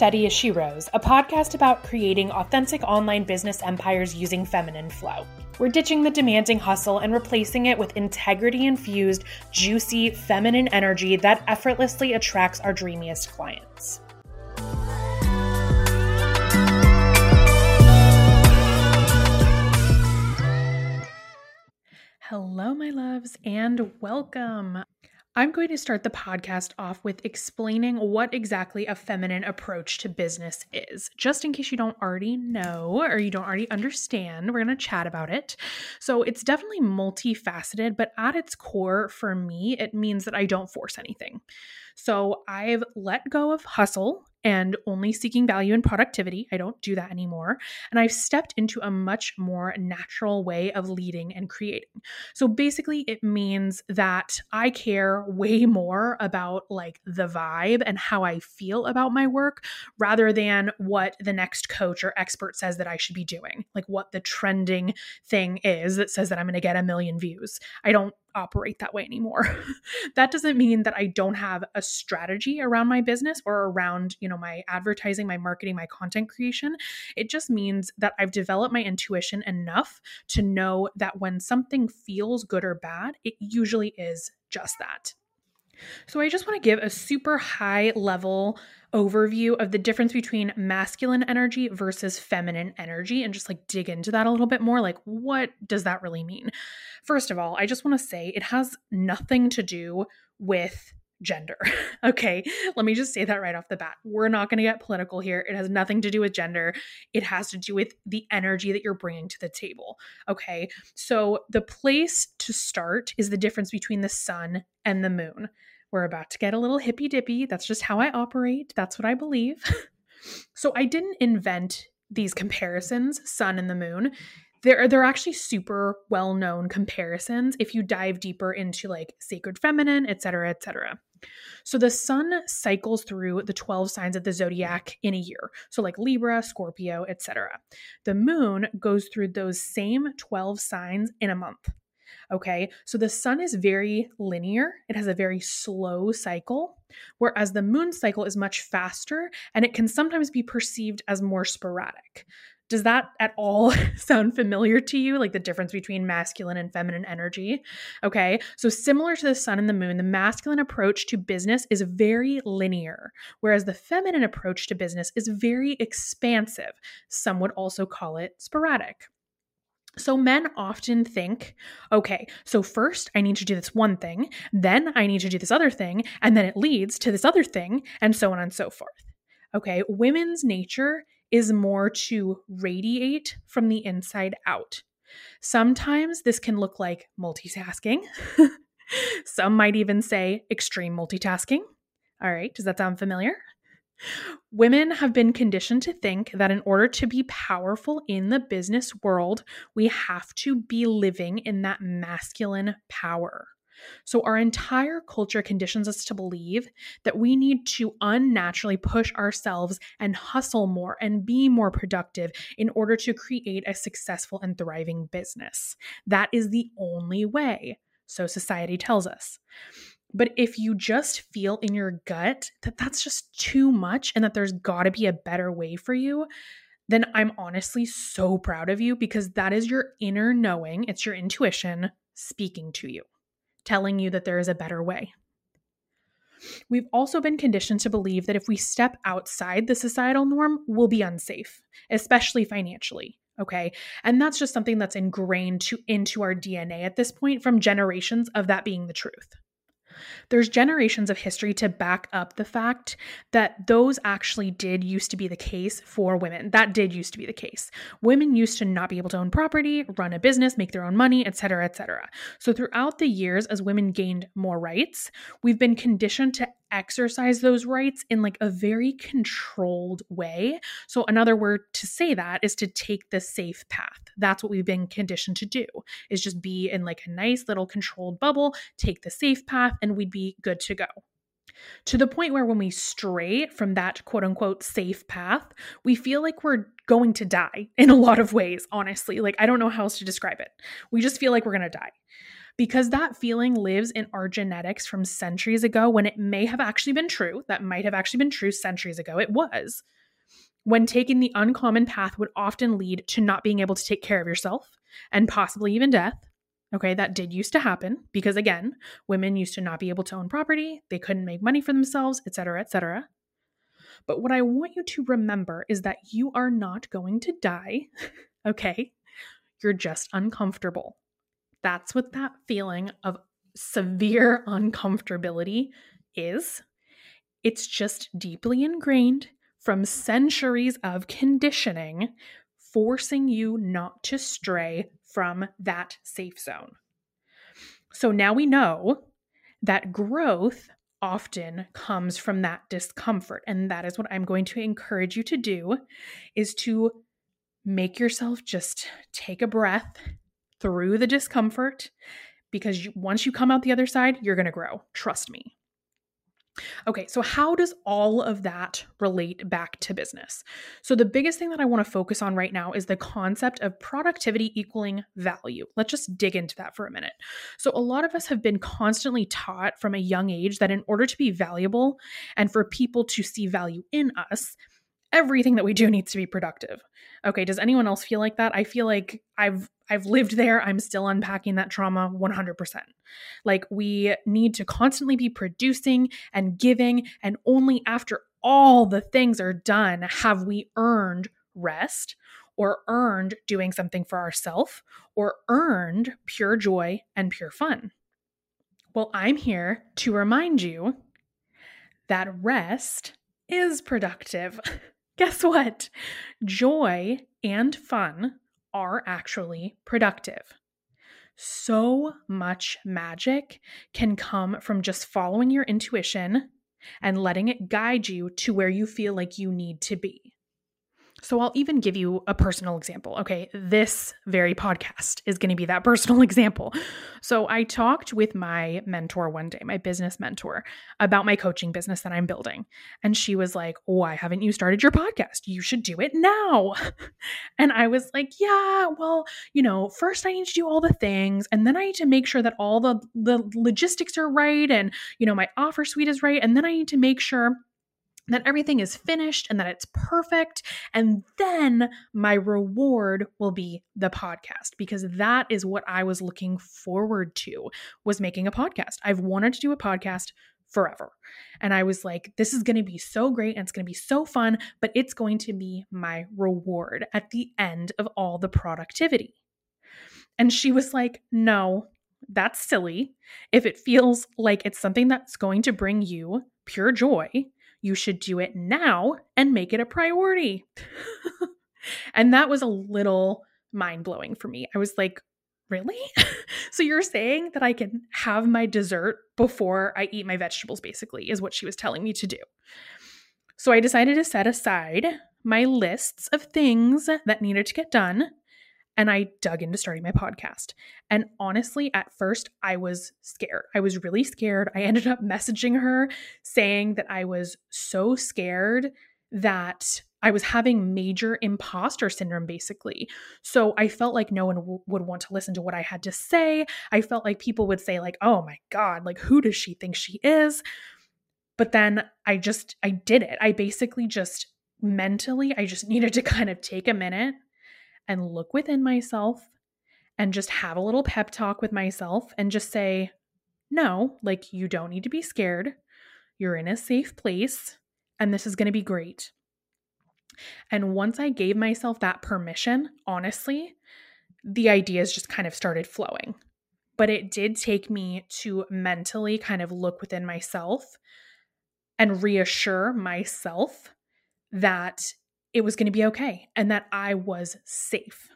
Steady as She Rose, a podcast about creating authentic online business empires using feminine flow. We're ditching the demanding hustle and replacing it with integrity infused, juicy, feminine energy that effortlessly attracts our dreamiest clients. Hello, my loves, and welcome. I'm going to start the podcast off with explaining what exactly a feminine approach to business is. Just in case you don't already know or you don't already understand, we're going to chat about it. So, it's definitely multifaceted, but at its core, for me, it means that I don't force anything. So, I've let go of hustle and only seeking value and productivity. I don't do that anymore. And I've stepped into a much more natural way of leading and creating. So basically, it means that I care way more about like the vibe and how I feel about my work rather than what the next coach or expert says that I should be doing, like what the trending thing is that says that I'm going to get a million views. I don't operate that way anymore. that doesn't mean that I don't have a strategy around my business or around, you know, my advertising, my marketing, my content creation. It just means that I've developed my intuition enough to know that when something feels good or bad, it usually is just that. So I just want to give a super high level overview of the difference between masculine energy versus feminine energy and just like dig into that a little bit more. Like, what does that really mean? First of all, I just want to say it has nothing to do with gender. okay, let me just say that right off the bat. We're not going to get political here. It has nothing to do with gender. It has to do with the energy that you're bringing to the table. Okay, so the place to start is the difference between the sun and the moon. We're about to get a little hippy dippy. That's just how I operate. That's what I believe. so I didn't invent these comparisons, sun and the moon. They're, they're actually super well known comparisons if you dive deeper into like sacred feminine, etc., etc. So the sun cycles through the 12 signs of the zodiac in a year. So like Libra, Scorpio, etc. The moon goes through those same 12 signs in a month. Okay, so the sun is very linear, it has a very slow cycle, whereas the moon cycle is much faster and it can sometimes be perceived as more sporadic. Does that at all sound familiar to you? Like the difference between masculine and feminine energy? Okay, so similar to the sun and the moon, the masculine approach to business is very linear, whereas the feminine approach to business is very expansive. Some would also call it sporadic. So, men often think, okay, so first I need to do this one thing, then I need to do this other thing, and then it leads to this other thing, and so on and so forth. Okay, women's nature is more to radiate from the inside out. Sometimes this can look like multitasking. Some might even say extreme multitasking. All right, does that sound familiar? Women have been conditioned to think that in order to be powerful in the business world, we have to be living in that masculine power. So, our entire culture conditions us to believe that we need to unnaturally push ourselves and hustle more and be more productive in order to create a successful and thriving business. That is the only way. So, society tells us. But if you just feel in your gut that that's just too much and that there's got to be a better way for you, then I'm honestly so proud of you because that is your inner knowing, it's your intuition speaking to you, telling you that there is a better way. We've also been conditioned to believe that if we step outside the societal norm, we'll be unsafe, especially financially. Okay. And that's just something that's ingrained to, into our DNA at this point from generations of that being the truth. There's generations of history to back up the fact that those actually did used to be the case for women. That did used to be the case. Women used to not be able to own property, run a business, make their own money, etc., etc. So throughout the years as women gained more rights, we've been conditioned to exercise those rights in like a very controlled way. So another word to say that is to take the safe path. That's what we've been conditioned to do. Is just be in like a nice little controlled bubble, take the safe path and we'd be good to go. To the point where when we stray from that quote unquote safe path, we feel like we're going to die in a lot of ways, honestly. Like, I don't know how else to describe it. We just feel like we're going to die. Because that feeling lives in our genetics from centuries ago when it may have actually been true. That might have actually been true centuries ago. It was. When taking the uncommon path would often lead to not being able to take care of yourself and possibly even death. Okay, that did used to happen because again, women used to not be able to own property, they couldn't make money for themselves, etc., etc. But what I want you to remember is that you are not going to die, okay? You're just uncomfortable. That's what that feeling of severe uncomfortability is. It's just deeply ingrained from centuries of conditioning, forcing you not to stray from that safe zone. So now we know that growth often comes from that discomfort and that is what I'm going to encourage you to do is to make yourself just take a breath through the discomfort because you, once you come out the other side, you're going to grow. Trust me. Okay, so how does all of that relate back to business? So, the biggest thing that I want to focus on right now is the concept of productivity equaling value. Let's just dig into that for a minute. So, a lot of us have been constantly taught from a young age that in order to be valuable and for people to see value in us, everything that we do needs to be productive. Okay, does anyone else feel like that? I feel like I've I've lived there. I'm still unpacking that trauma 100%. Like we need to constantly be producing and giving and only after all the things are done have we earned rest or earned doing something for ourselves or earned pure joy and pure fun. Well, I'm here to remind you that rest is productive. guess what? Joy and fun are actually productive. So much magic can come from just following your intuition and letting it guide you to where you feel like you need to be. So I'll even give you a personal example. Okay, this very podcast is going to be that personal example. So I talked with my mentor one day, my business mentor, about my coaching business that I'm building. And she was like, Why haven't you started your podcast? You should do it now. And I was like, Yeah, well, you know, first I need to do all the things, and then I need to make sure that all the, the logistics are right and, you know, my offer suite is right. And then I need to make sure that everything is finished and that it's perfect. And then my reward will be the podcast because that is what I was looking forward to was making a podcast. I've wanted to do a podcast forever. And I was like, this is going to be so great and it's going to be so fun, but it's going to be my reward at the end of all the productivity. And she was like, no, that's silly. If it feels like it's something that's going to bring you pure joy, you should do it now and make it a priority. and that was a little mind blowing for me. I was like, really? so you're saying that I can have my dessert before I eat my vegetables, basically, is what she was telling me to do. So I decided to set aside my lists of things that needed to get done and I dug into starting my podcast. And honestly, at first, I was scared. I was really scared. I ended up messaging her saying that I was so scared that I was having major imposter syndrome, basically. So I felt like no one w- would want to listen to what I had to say. I felt like people would say, like, oh my God, like, who does she think she is? But then I just, I did it. I basically just mentally, I just needed to kind of take a minute and look within myself and just have a little pep talk with myself and just say, no, like you don't need to be scared. You're in a safe place and this is going to be great. And once I gave myself that permission, honestly, the ideas just kind of started flowing. But it did take me to mentally kind of look within myself and reassure myself that it was going to be okay and that I was safe.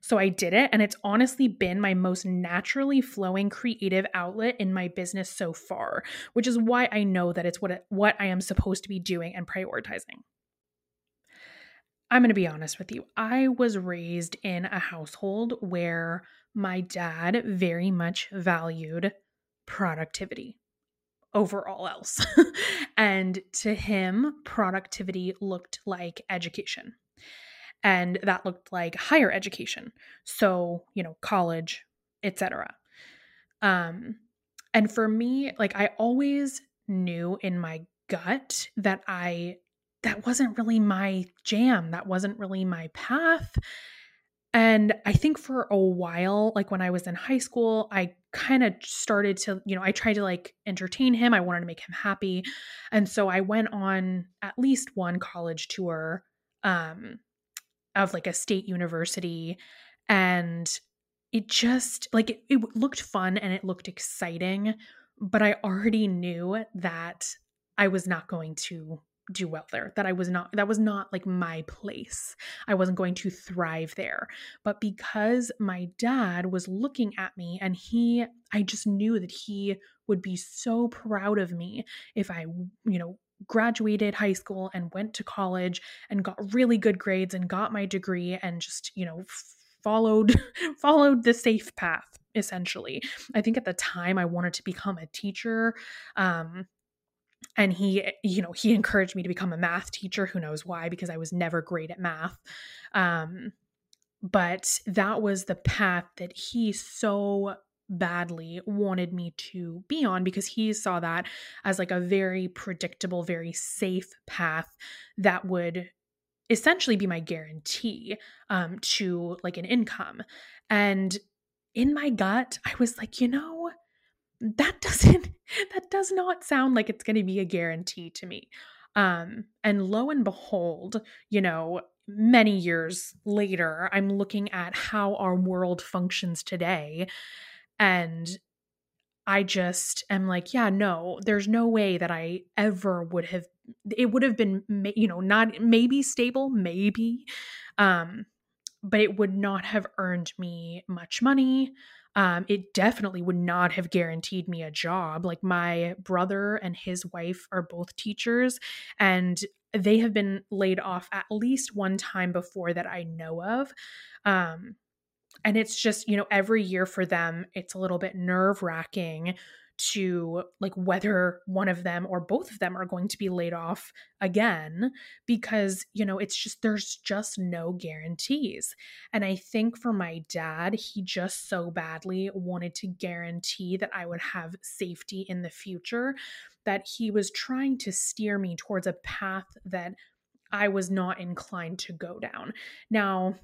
So I did it, and it's honestly been my most naturally flowing creative outlet in my business so far, which is why I know that it's what it, what I am supposed to be doing and prioritizing. I'm going to be honest with you. I was raised in a household where my dad very much valued productivity over all else. and to him, productivity looked like education. And that looked like higher education. So, you know, college, etc. Um, and for me, like I always knew in my gut that I that wasn't really my jam. That wasn't really my path. And I think for a while, like when I was in high school, I kind of started to, you know, I tried to like entertain him. I wanted to make him happy. And so I went on at least one college tour um, of like a state university. And it just like it, it looked fun and it looked exciting. But I already knew that I was not going to do well there that i was not that was not like my place. I wasn't going to thrive there. But because my dad was looking at me and he i just knew that he would be so proud of me if i you know graduated high school and went to college and got really good grades and got my degree and just you know followed followed the safe path essentially. I think at the time i wanted to become a teacher um and he you know he encouraged me to become a math teacher who knows why because i was never great at math. Um, but that was the path that he so badly wanted me to be on because he saw that as like a very predictable very safe path that would essentially be my guarantee um, to like an income. And in my gut i was like you know that doesn't that does not sound like it's going to be a guarantee to me. Um and lo and behold you know many years later i'm looking at how our world functions today and i just am like yeah no there's no way that i ever would have it would have been you know not maybe stable maybe um but it would not have earned me much money um, it definitely would not have guaranteed me a job. Like my brother and his wife are both teachers, and they have been laid off at least one time before that I know of. Um, and it's just, you know, every year for them, it's a little bit nerve wracking to like whether one of them or both of them are going to be laid off again because you know it's just there's just no guarantees. And i think for my dad he just so badly wanted to guarantee that i would have safety in the future that he was trying to steer me towards a path that i was not inclined to go down. Now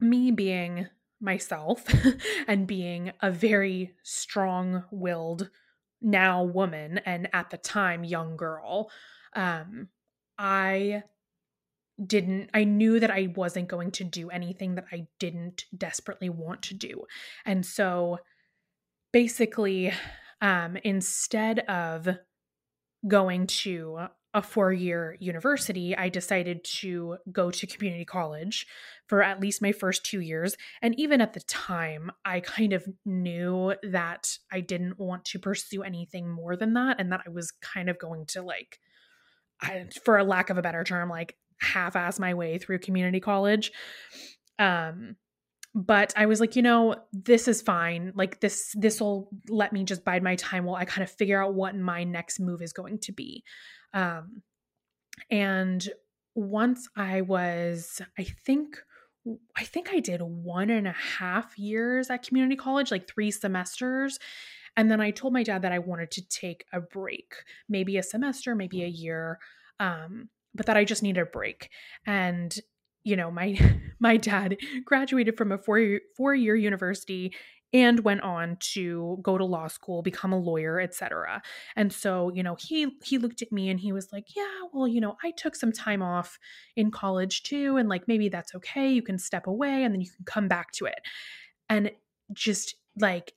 me being myself and being a very strong willed now woman and at the time young girl um i didn't i knew that i wasn't going to do anything that i didn't desperately want to do. And so basically um instead of going to a four year university, I decided to go to community college for at least my first two years. And even at the time, I kind of knew that I didn't want to pursue anything more than that and that I was kind of going to, like, I, for a lack of a better term, like half ass my way through community college. Um, but I was like, you know, this is fine. Like this this will let me just bide my time while I kind of figure out what my next move is going to be. Um, and once I was, I think, I think I did one and a half years at community college, like three semesters. And then I told my dad that I wanted to take a break, maybe a semester, maybe a year, um, but that I just needed a break. And you know, my my dad graduated from a four year, four year university and went on to go to law school, become a lawyer, etc. And so, you know, he he looked at me and he was like, "Yeah, well, you know, I took some time off in college too and like maybe that's okay. You can step away and then you can come back to it." And just like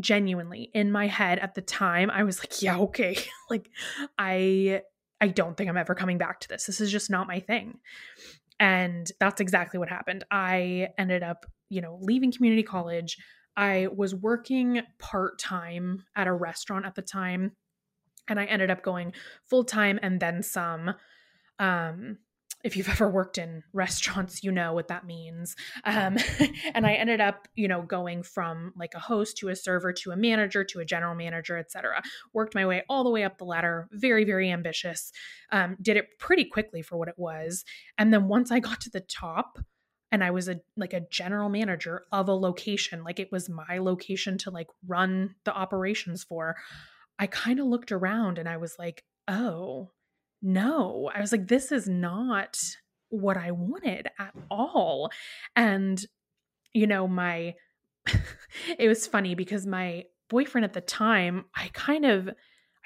genuinely in my head at the time, I was like, "Yeah, okay." like I I don't think I'm ever coming back to this. This is just not my thing. And that's exactly what happened. I ended up, you know, leaving community college I was working part time at a restaurant at the time, and I ended up going full time and then some. Um, if you've ever worked in restaurants, you know what that means. Um, and I ended up, you know, going from like a host to a server to a manager to a general manager, etc. Worked my way all the way up the ladder. Very, very ambitious. Um, did it pretty quickly for what it was. And then once I got to the top, and I was a like a general manager of a location, like it was my location to like run the operations for. I kind of looked around and I was like, "Oh, no." I was like, "This is not what I wanted at all." And you know, my it was funny because my boyfriend at the time, I kind of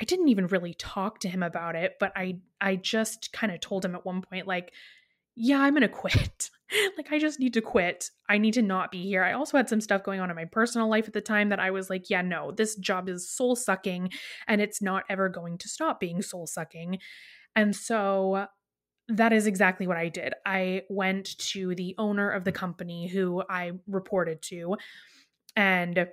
I didn't even really talk to him about it, but I I just kind of told him at one point like, "Yeah, I'm going to quit." like I just need to quit. I need to not be here. I also had some stuff going on in my personal life at the time that I was like, yeah, no, this job is soul sucking and it's not ever going to stop being soul sucking. And so that is exactly what I did. I went to the owner of the company who I reported to and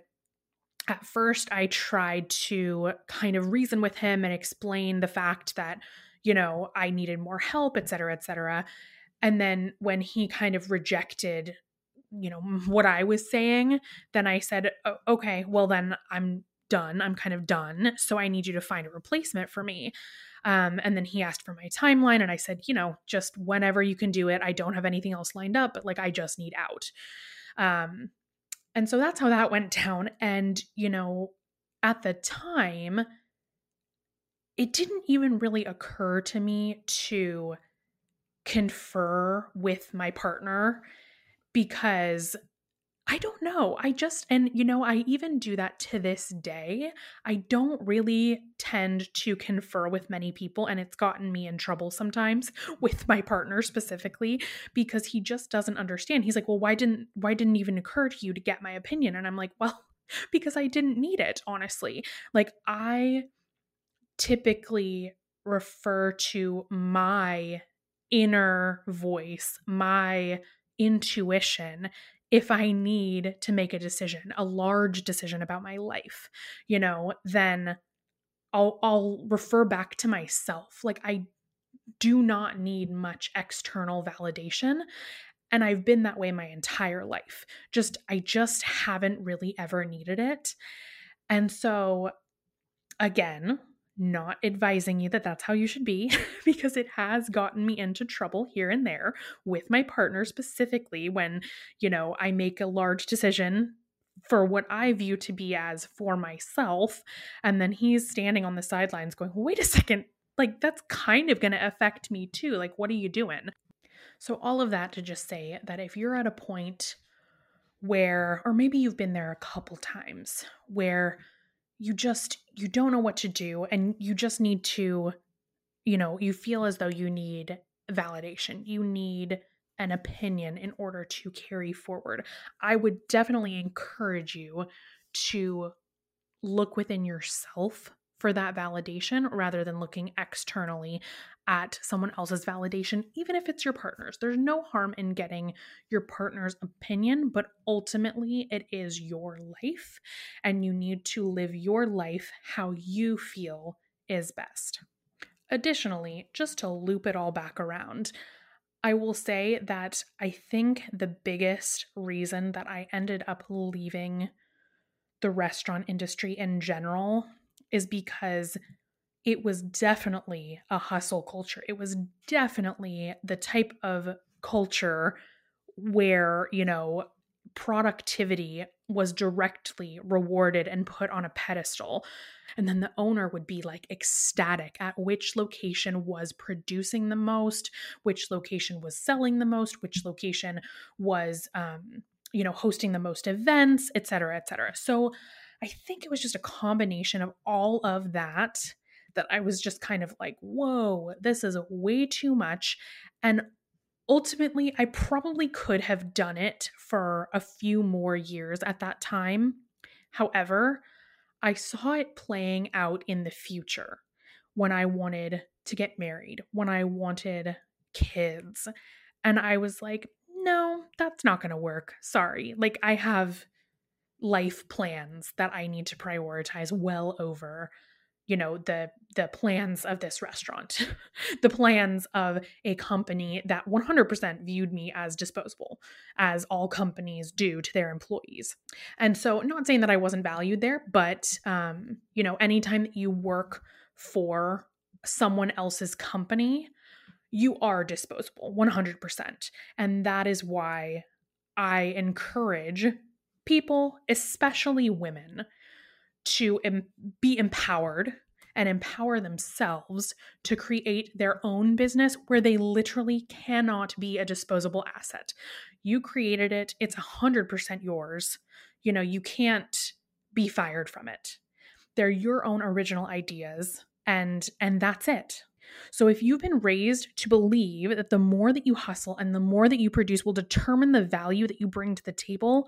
at first I tried to kind of reason with him and explain the fact that you know, I needed more help, et cetera, et cetera. And then when he kind of rejected, you know, what I was saying, then I said, okay, well, then I'm done. I'm kind of done. So I need you to find a replacement for me. Um, and then he asked for my timeline, and I said, you know, just whenever you can do it. I don't have anything else lined up, but like I just need out. Um, and so that's how that went down. And, you know, at the time, it didn't even really occur to me to confer with my partner because I don't know. I just, and you know, I even do that to this day. I don't really tend to confer with many people, and it's gotten me in trouble sometimes with my partner specifically because he just doesn't understand. He's like, Well, why didn't, why didn't even occur to you to get my opinion? And I'm like, Well, because I didn't need it, honestly. Like, I typically refer to my inner voice, my intuition, if I need to make a decision, a large decision about my life, you know, then I'll I'll refer back to myself. Like I do not need much external validation and I've been that way my entire life. Just I just haven't really ever needed it. And so again, not advising you that that's how you should be because it has gotten me into trouble here and there with my partner specifically when you know I make a large decision for what I view to be as for myself and then he's standing on the sidelines going wait a second. Like that's kind of going to affect me too. Like what are you doing? So all of that to just say that if you're at a point where or maybe you've been there a couple times where you just you don't know what to do and you just need to you know you feel as though you need validation. You need an opinion in order to carry forward. I would definitely encourage you to look within yourself for that validation rather than looking externally at someone else's validation, even if it's your partner's. There's no harm in getting your partner's opinion, but ultimately it is your life and you need to live your life how you feel is best. Additionally, just to loop it all back around, I will say that I think the biggest reason that I ended up leaving the restaurant industry in general is because it was definitely a hustle culture. It was definitely the type of culture where, you know, productivity was directly rewarded and put on a pedestal. And then the owner would be like ecstatic at which location was producing the most, which location was selling the most, which location was, um, you know, hosting the most events, et cetera, et cetera. So I think it was just a combination of all of that that I was just kind of like, whoa, this is way too much. And ultimately, I probably could have done it for a few more years at that time. However, I saw it playing out in the future when I wanted to get married, when I wanted kids. And I was like, no, that's not going to work. Sorry. Like, I have life plans that I need to prioritize well over you know the the plans of this restaurant the plans of a company that 100% viewed me as disposable as all companies do to their employees and so not saying that i wasn't valued there but um you know anytime that you work for someone else's company you are disposable 100%. And that is why I encourage people, especially women, to em- be empowered and empower themselves to create their own business where they literally cannot be a disposable asset. You created it, it's 100% yours. You know, you can't be fired from it. They're your own original ideas and and that's it. So if you've been raised to believe that the more that you hustle and the more that you produce will determine the value that you bring to the table,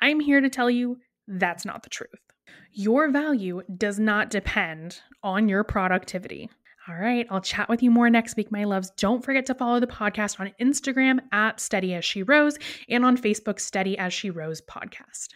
I'm here to tell you that's not the truth. Your value does not depend on your productivity. All right, I'll chat with you more next week, my loves. Don't forget to follow the podcast on Instagram at Steady As She Rose and on Facebook, Steady As She Rose Podcast.